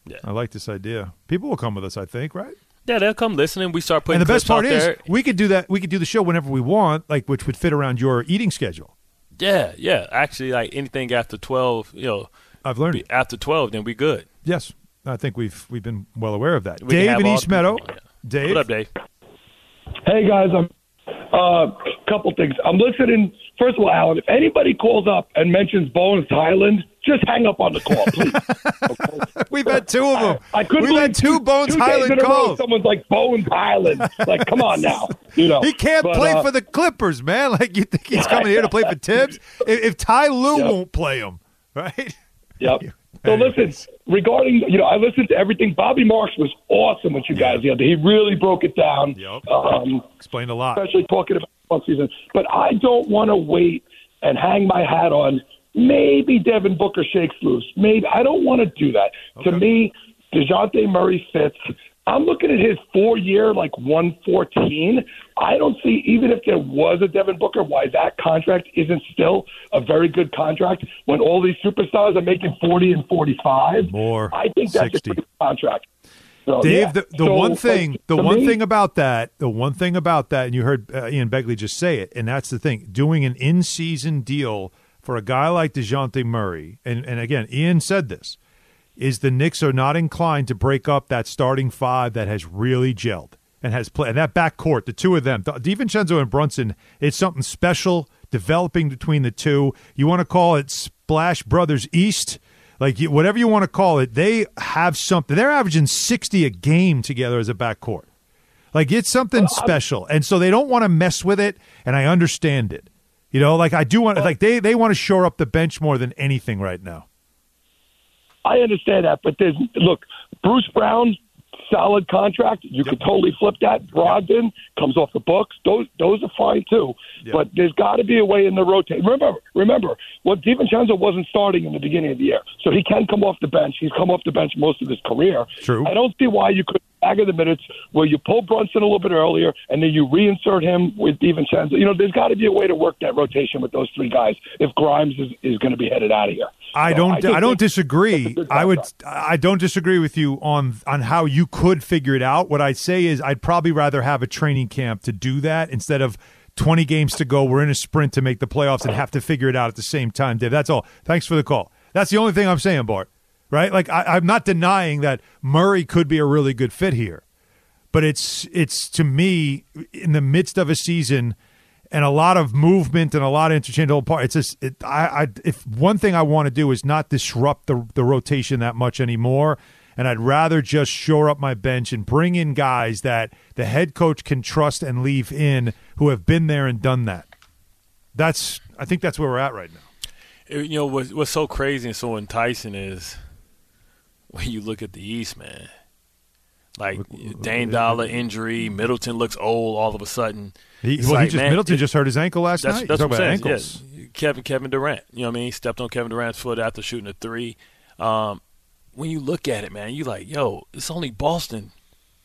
Yeah. I like this idea. People will come with us. I think. Right. Yeah, they'll come listen, and we start putting. and the best clips out part is there. we could do that. We could do the show whenever we want, like which would fit around your eating schedule. yeah, yeah. Actually, like anything after twelve, you know, I've learned it. after twelve, then we good. Yes, I think we've we've been well aware of that. We Dave in East the Meadow. yeah. Dave. What up, Dave? Hey guys, I'm uh, couple things. I'm listening. First of all, Alan, if anybody calls up and mentions Bones Hyland, just hang up on the call, please. We've had two of them. I couldn't We've had two Bones two Hyland in a row, calls. Someone's like Bones Hyland. Like, come on now, you know. He can't But, play uh, for the Clippers, man. Like you think he's coming here to play for Thibs? If, if Ty Lue won't play him, right? Yep. So listen, regarding you know, I listened to everything. Bobby Marks was awesome with you guys the other. day. He really broke it down. Yep. Um, Explained a lot. especially talking about season. But I don't want to wait and hang my hat on maybe Devin Booker shakes loose. Maybe I don't want to do that. To me, Dejounte Murray fits. I'm looking at his four year like 114. I don't see even if there was a Devin Booker why that contract isn't still a very good contract when all these superstars are making 40 and 45. More. I think that's 60. a great contract. So, Dave, yeah. the, the So, one like, thing, the one me- thing about that, the one thing about that, and you heard uh, Ian Begley just say it, and that's the thing: doing an in-season deal for a guy like DeJounte Murray, and, and again, Ian said this, is the Knicks are not inclined to break up that starting five that has really gelled and has played. And that backcourt, the two of them, DiVincenzo and Brunson, it's something special developing between the two. You want to call it Splash Brothers East? Like whatever you want to call it, they have something. They're averaging 60 a game together as a backcourt. Like it's something special. And so they don't want to mess with it, and I understand it. You know, like I do want like they they want to shore up the bench more than anything right now. I understand that, but there's look, Bruce Brown solid contract. You yep. could totally flip that. Brogdon yep. comes off the books. Those those are fine too. Yep. But there's got to be a way in the rotate. Remember, remember, what DiVincenzo wasn't starting in the beginning of the year, so he can come off the bench. He's come off the bench most of his career. True. I don't see why you could stagger the minutes where you pull Brunson a little bit earlier and then you reinsert him with DiVincenzo. You know, there's got to be a way to work that rotation with those three guys if Grimes is, is going to be headed out of here. I don't. I, I don't disagree. I would. I don't disagree with you on on how you could figure it out. What I'd say is, I'd probably rather have a training camp to do that instead of 20 games to go. We're in a sprint to make the playoffs and have to figure it out at the same time. Dave, that's all. Thanks for the call. That's the only thing I'm saying, Bart right? Like I, I'm not denying that Murray could be a really good fit here, but it's it's to me in the midst of a season and a lot of movement and a lot of interchangeable parts. It's just it, I, I if one thing I want to do is not disrupt the the rotation that much anymore. And I'd rather just shore up my bench and bring in guys that the head coach can trust and leave in who have been there and done that. That's I think that's where we're at right now. You know what's, what's so crazy and so enticing is when you look at the East, man. Like Dame Dollar injury, Middleton looks old all of a sudden. He, well, like, he just man, Middleton it, just hurt his ankle last that's, night. That's what I'm saying. Yes. Kevin Kevin Durant. You know what I mean? He stepped on Kevin Durant's foot after shooting a three. Um, when you look at it, man, you like, yo, it's only Boston.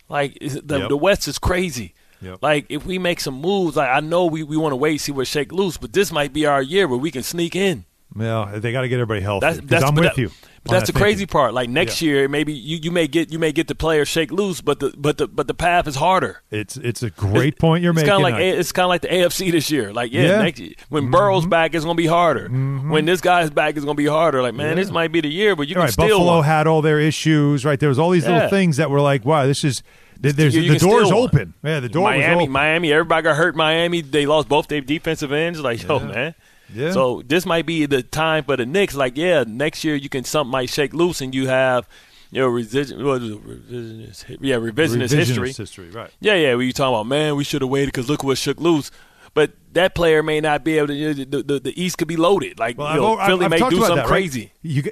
Like the yep. the West is crazy. Yep. Like if we make some moves, like I know we, we want to wait see what shake loose, but this might be our year where we can sneak in. Well, they got to get everybody healthy. That's, that's I'm with that, you. But that's the crazy part. Like next yeah. year, maybe you, you may get you may get the players shake loose, but the but the but the path is harder. It's it's a great point you're it's making. Kinda like, it's kind of like the AFC this year. Like yeah, yeah. Next, when mm-hmm. Burrow's back, it's going to be harder. Mm-hmm. When this guy's back, it's going to be harder. Like man, yeah. this might be the year, but you can still. Buffalo had all their issues. Right, there was all these little things that were like, wow, this is. There's, you, the door's open. Yeah, the door Miami, open. Miami, everybody got hurt. Miami, they lost both their defensive ends. Like, yo, man, yeah. So this might be the time for the Knicks. Like, yeah, next year you can something might shake loose and you have you know, revision, revisionist, yeah, revisionist, revisionist history. history, right? Yeah, yeah. We you talking about, man, we should have waited because look what shook loose. But that player may not be able to. You know, the, the, the, East could be loaded. Like well, you know, I've, Philly I've may do something that, crazy. Right? You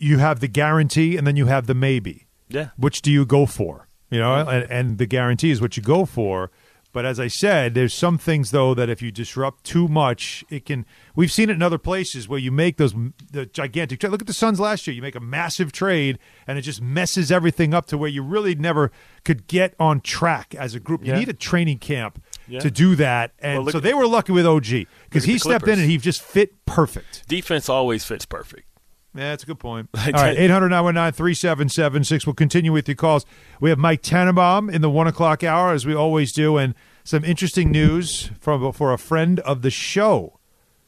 you have the guarantee, and then you have the maybe. Yeah. Which do you go for? You know, and, and the guarantee is what you go for. But as I said, there's some things though that if you disrupt too much, it can. We've seen it in other places where you make those the gigantic. Look at the Suns last year. You make a massive trade, and it just messes everything up to where you really never could get on track as a group. You yeah. need a training camp yeah. to do that, and well, so they were lucky with OG because he stepped in and he just fit perfect. Defense always fits perfect. Yeah, that's a good point. All right, 800 919 3776. We'll continue with your calls. We have Mike Tannenbaum in the one o'clock hour, as we always do, and some interesting news from for a friend of the show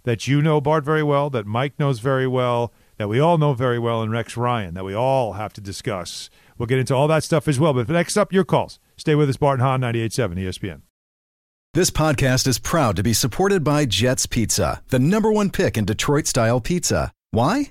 that you know, Bart, very well, that Mike knows very well, that we all know very well, and Rex Ryan, that we all have to discuss. We'll get into all that stuff as well. But next up, your calls. Stay with us, Bart and Hahn, 98.7 ESPN. This podcast is proud to be supported by Jets Pizza, the number one pick in Detroit style pizza. Why?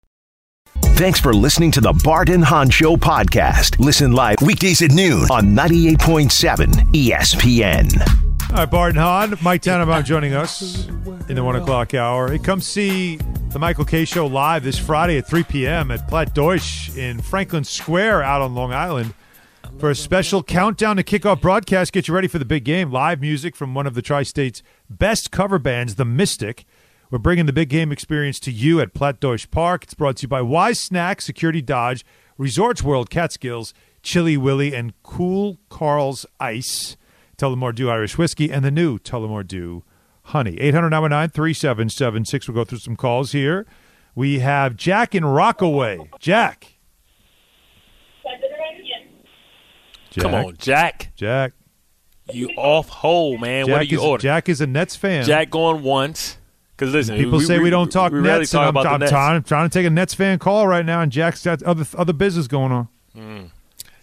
Thanks for listening to the Bart and Hahn Show podcast. Listen live weekdays at noon on 98.7 ESPN. All right, Bart and Hahn, Mike Tannenbaum joining us in the one o'clock hour. Hey, come see the Michael Kay Show live this Friday at 3 p.m. at Platt Deutsch in Franklin Square out on Long Island for a special countdown to kickoff broadcast. Get you ready for the big game. Live music from one of the Tri State's best cover bands, The Mystic We're bringing the big game experience to you at Platt Deutsch Park. It's brought to you by Wise Snack, Security Dodge, Resorts World Catskills, Chili Willy, and Cool Carl's Ice, Tullamore Dew Irish Whiskey, and the new Tullamore Dew Honey. 800 3776 We'll go through some calls here. We have Jack in Rockaway. Jack. Jack. Come on, Jack. Jack. You off hole, man. Jack what are you is, ordering? Jack is a Nets fan. Jack going once. Because listen, People say we, don't talk we Nets, talk and I'm, I'm Nets. trying, trying to take a Nets fan call right now, and Jack's got other other business going on. Mm.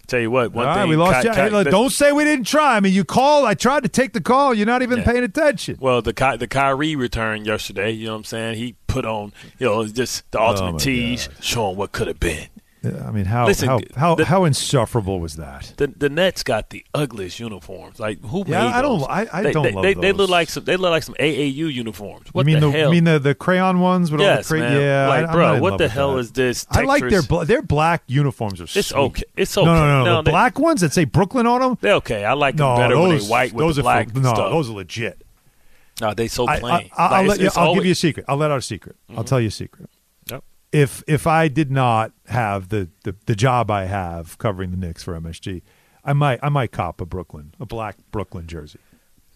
Tell you what, one All right, thing we lost Ky- Jack. Ky- Hey, look, don't say we didn't try. I mean, you called. I tried to take the call. You're not even Yeah. paying attention. Well, the Ky- the Kyrie return yesterday, you know what I'm saying? He put on, you know, just the Oh, ultimate my tease, showing what could have been. I mean, how Listen, how how, the- how insufferable was that? The the Nets got the ugliest uniforms. Like who Yeah, made I don't- those? I- I they, don't they, love they, they look like some. They look like some AAU uniforms. What you mean the, the, hell? mean the, the crayon ones with yes, all the cra- man. Yeah, like I, bro, what the hell that. is this? I like their bla- their black uniforms are. It's okay. It's okay. no, no, no. No, the they- black ones that say Brooklyn on them. They're okay. I like them No, better those when they white with those the are black for, no, stuff. those are legit. No, they so plain. I, Like, I'll, it's- let you, it's I'll give you a secret. I'll let out a secret. I'll mm-hmm. tell you a secret. If if I did not have the, the, the job I have covering the Knicks for MSG, I might I might cop a Brooklyn a black Brooklyn jersey.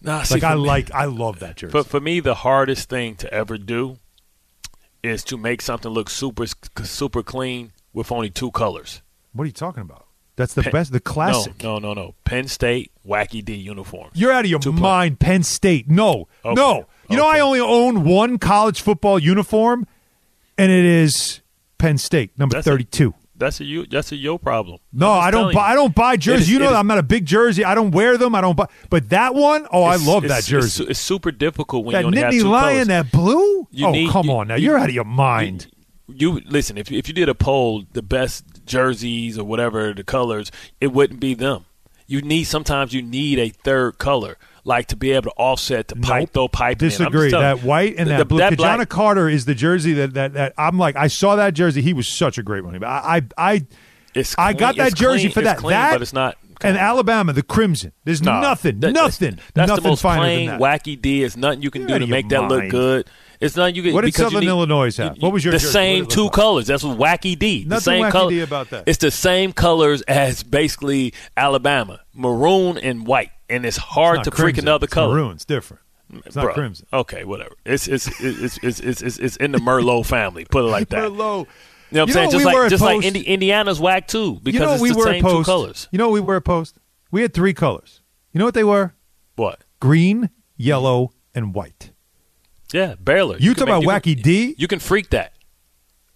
Nah, see, like I me- like I love that jersey. But for me, the hardest thing to ever do is to make something look super super clean with only two colors. what are you talking about? That's the Penn- best, the classic. No, no, no, no. Penn State Wacky D uniform. You're out of your mind, Penn State. No, Okay. no. You know, I only own one college football uniform, and it is Penn State, number That's a- thirty-two. That's a you. That's a yo problem. No, I don't. Buy, you. I don't buy jerseys. is- you know, is- I'm not a big jersey. I don't wear them. I don't buy. But that one, oh, I love that jersey. It's, it's super difficult when that you only have two Lion, colors. that blue. You oh, need- come you- on now. you- You're out of your mind. You listen. If if you did a poll, the best jerseys or whatever the colors, it wouldn't be them. You need sometimes you need a third color, like to be able to offset the pipe, though. pipe. Disagree. That you, white and the- that blue. That Carter is the jersey that, that that I'm like. I saw that jersey. He was such a great running back. I I I, I got that it's jersey clean- for that. clean, that but it's not- And Alabama, the crimson. There's Nah, nothing, that- nothing, That's, nothing the most plain, than that. wacky D. It's nothing you can You're do to make your that look good. It's nothing you can. What did you Southern need- Illinois have? What was your the jersey? Same two like? colors? That's what wacky D. The Nothing same wacky color. D about that. It's the same colors as basically Alabama, maroon and white, and it's hard It's to not freak crimson. another It's color. It's different. It's not Bruh. crimson. Okay, whatever. It's it's it's it's it's, it's, it's in the Merlot family. Put it like that. Merlot. You know what I'm You saying? Just we like just like Indi- Indiana's whack too because you know it's we the were same post. two colors. You know what we were at post. We had three colors. You know what they were? What? Green, yellow, and white. Yeah, barely. You, can talk about you wacky can- D? You can freak that.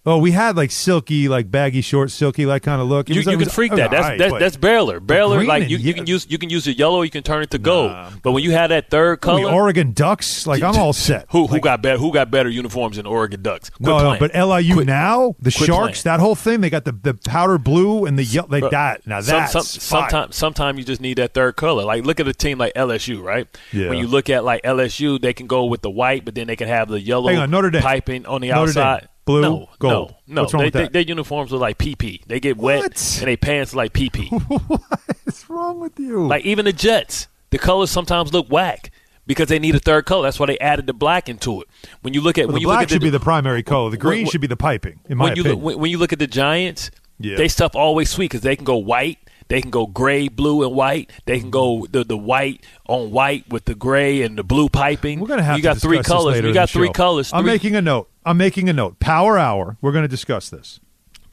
Oh, we had like silky, like baggy short, silky, like kind of look. It You, was- you can was- freak that. That's right, that's, that's. Barreler, green like you, you can use you can use your yellow. You can turn it to gold. but when you had that third what are we, color, Oregon Ducks. Like I'm all set. who who got better? Who got better uniforms than Oregon Ducks? Quit No, no, but LIU now, the quit Sharks, that whole thing, they got the, the powder blue and the yellow. Like Bro, that. Now some- that's some, fire. sometimes sometimes you just need that third color. Like look at a team like LSU, right? Yeah. When you look at like LSU, they can go with the white, but then they can have the yellow on, Notre Dame. piping on the Notre Dame. Blue, no, gold. No, no. What's wrong they, with that? They, their uniforms are like PP. They get wet What? and they pants are like PP. What's wrong with you? Like even the Jets, the colors sometimes look whack because they need a third color. That's why they added the black into it. When you look at Well, when the you look black at the, should be the primary color. The green when- should be the piping, in my when you opinion. look, when, when you look at the Giants, Yeah. they stuff always sweet because they can go white, they can go gray, blue, and white. They can go the the white on white with the gray and the blue piping. We're gonna have you to got three discuss colors. You got three show. colors. I'm making a note. I'm making a note. Power hour. We're going to discuss this.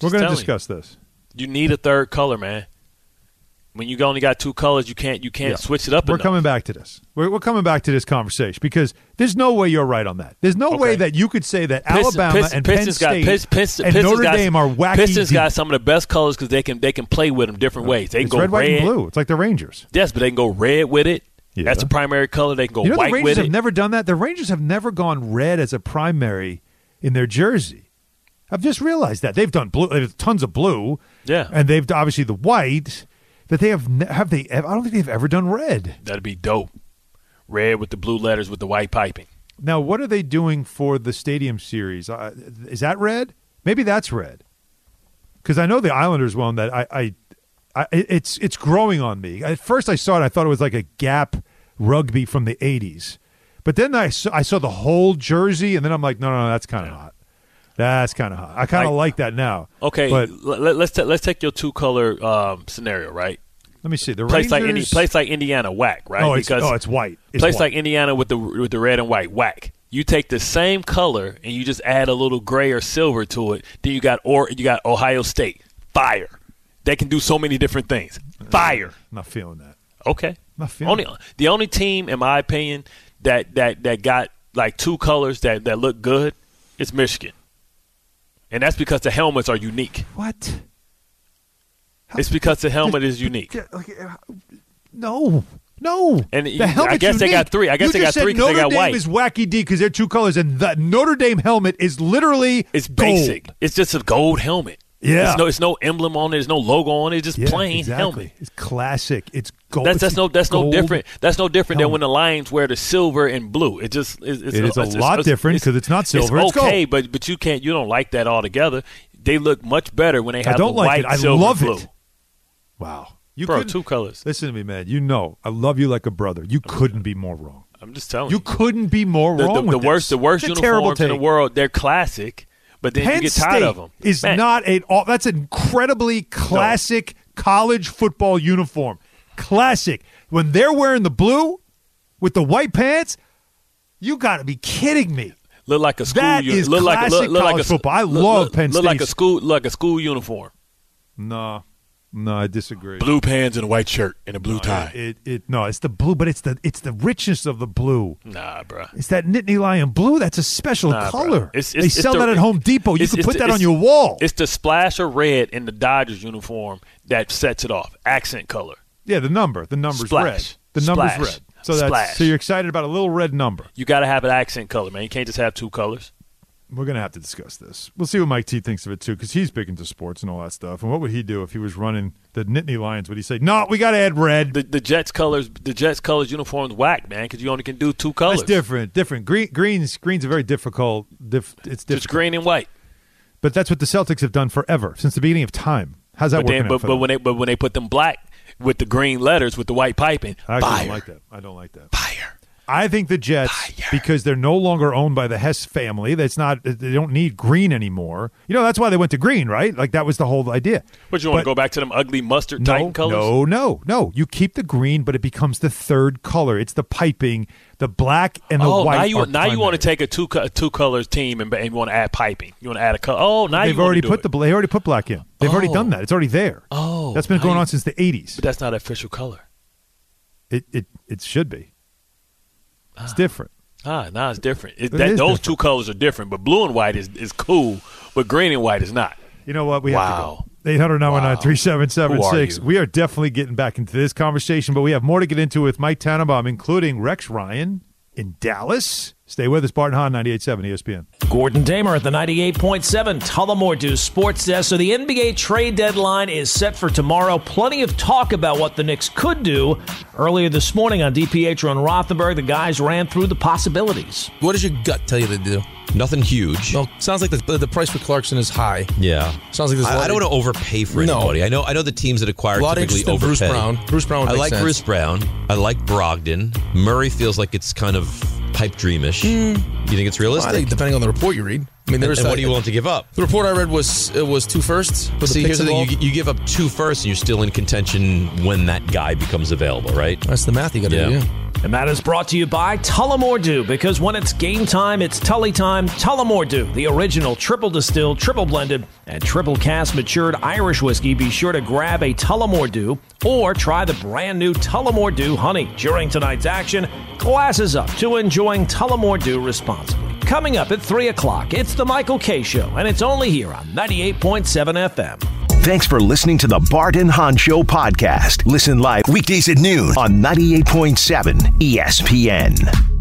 We're going to telling you. discuss this. You need a third color, man. When you only got two colors, you can't you can't Yeah. switch it up. We're enough. coming back to this. We're, we're coming back to this conversation because there's no way you're right on that. There's no way that you could say that Pistons- Alabama and Pistons Penn got, State Pist- Pist- and Pistons Notre got- Dame are wacky. Pistons deep. got some of the best colors because they can they can play with them different uh, ways. They can It's go red, white, red, and blue. It's like the Rangers. Yes, but they can go red with it. Yeah. That's the primary color. They can go you know, white the Rangers with have it. never done that. The Rangers have never gone red as a primary in their jersey. I've just realized that they've done blue. There's tons of blue. Yeah. and they've obviously the white. That they have have they? I don't think they've ever done red. That'd be dope. Red with the blue letters with the white piping. Now, what are they doing for the Stadium Series? Uh, is that red? Maybe that's red. Because I know the Islanders one that I, I, I, it's it's growing on me. At first, I saw it. I thought it was like a Gap rugby from the '80s, But then I saw, I saw the whole jersey, and then I'm like, no, no, no that's kind of hot. That's kind of hot. I kind of like, Like- that now. Okay, but let, us ta- let's take your two color um, scenario, right? let me see the place like Indi- place like Indiana, whack, right? Oh, it's- oh, it's white. It's place white. like Indiana with the with the red and white, whack. You take the same color and you just add a little gray or silver to it. Then you got or you got Ohio State, fire. They can do so many different things. Fire. not feeling that. Okay. Not feeling Only the only team, in my opinion, that that that got like two colors that that look good is Michigan, and that's because the helmets are unique. What? It's because the helmet is unique. Uh, no, no. And the you- I guess they got three. I guess you they got three three 'cause they Notre got Dame white. is wacky D because they're two colors, and the Notre Dame helmet is literally It's basic. It's just a gold helmet. Yeah. It's no, it's no emblem on it. There's no logo on it. It's just Yeah, plain exactly. helmet. It's classic. It's gold. That's that's no that's no different. That's no different than when the Lions wear the silver and blue. It just it's, it's It is a it's- lot different 'cause it's not silver, It's it's gold. okay, but but you can't. You don't like that altogether. They look much better when they I have don't the like white, it. I silver, love blue. it. Wow. You Bro, two colors. Listen to me, man. You know I love you like a brother. You couldn't be more wrong. I'm just telling You you. couldn't be more The, the, wrong. the with worst, this. the worst It's uniforms in the world. They're classic, but then Penn you get tired State of them. Is Man, not a. all- That's an incredibly classic college football uniform. Classic. When they're wearing the blue with the white pants, you got to be kidding me. look like a school. That uni- is look like classic look, look like a, college football. I look- love look, Penn State. Look like a school, like a school uniform. No, no, I disagree. Blue pants and a white shirt and a blue No, tie. It, it, no, it's the blue, but it's the it's the richness of the blue. Nah, bro. It's that Nittany Lion blue. That's a special Nah, color. It's- they it's- it's sell the- that at Home Depot. You can put the- that on your wall. It's the splash of red in the Dodgers uniform that sets it off. Accent color. Yeah, the number. The number's Splash. red. The number's Splash. red. So that's Splash. so you're excited about a little red number. You got to have an accent color, man. You can't just have two colors. We're gonna have to discuss this. We'll see what Mike T thinks of it too, because he's big into sports and all that stuff. And what would he do if he was running the Nittany Lions? Would he say, "No, we got to add red"? The the Jets colors, the Jets colors uniforms whack, man, because you only can do two colors. That's different. Different. Green, greens. Greens are very difficult. Diff, it's difficult. Just green and white. But that's what the Celtics have done forever since the beginning of time. How's that but working then, out but, for but them? when they but when they put them black with the green letters with the white piping, I fire. don't like that. I don't like that. Fire. I think the Jets because they're no longer owned by the Hess family. That's not. They don't need green anymore. You know that's why they went to green, right? Like that was the whole idea. But you want to go back to them ugly mustard No, Titan colors? no, no, no. You keep the green, but it becomes the third color. It's the piping. The black and the oh, white. now you now you want to take a two co- two colors team and, and you want to add piping. You want to add a color. Oh, now They've already put it. the they already put black in. They've already Oh. done that. It's already there. Oh, that's been going you- on since the '80s. But that's not official color. It it it should be. It's different. Ah, now it's different. It, It that, those different. two colors are different, but blue and white is, is cool, but green and white is not. You know what? We wow. have to go. 800 3776 We are definitely getting back into this conversation, but we have more to get into with Mike Tannenbaum, including Rex Ryan in Dallas. Stay with us, Barton Hahn, 98.7 ESPN. Gordon Damer at the 98.7 Tullamore Dew Sports Desk. So the NBA trade deadline is set for tomorrow. Plenty of talk about what the Knicks could do. Earlier this morning on DPH on Rothenberg, the guys ran through the possibilities. What does your gut tell you to do? Nothing huge. Well, sounds like the, the price for Clarkson is high. Yeah. Sounds like there's a lot I, I don't want to overpay for No. anybody. I know I know the teams that acquire A lot of typically interest in overpay. Bruce Brown. Bruce Brown would I make like sense. Bruce Brown. I like Brogdon. Murray feels like it's kind of pipe dreamish. You think it's realistic? Hmm. I think depending on the report you read. I mean, and, there's and what do you willing to give up? The report I read was it was two firsts. With See, the here's picks the thing: you, you give up two firsts, and you're still in contention when that guy becomes available, right? That's the math you got to do. Yeah. And that is brought to you by Tullamore Dew, because when it's game time, it's Tully time. Tullamore Dew, the original triple distilled, triple blended, and triple cast matured Irish whiskey. Be sure to grab a Tullamore Dew or try the brand new Tullamore Dew Honey. During tonight's action, glasses up to enjoying Tullamore Dew responsibly. Coming up at 3 o'clock, it's the Michael Kay Show, and it's only here on 98.7 FM. Thanks for listening to the Barton Hahn Show podcast. Listen live weekdays at noon on 98.7 ESPN.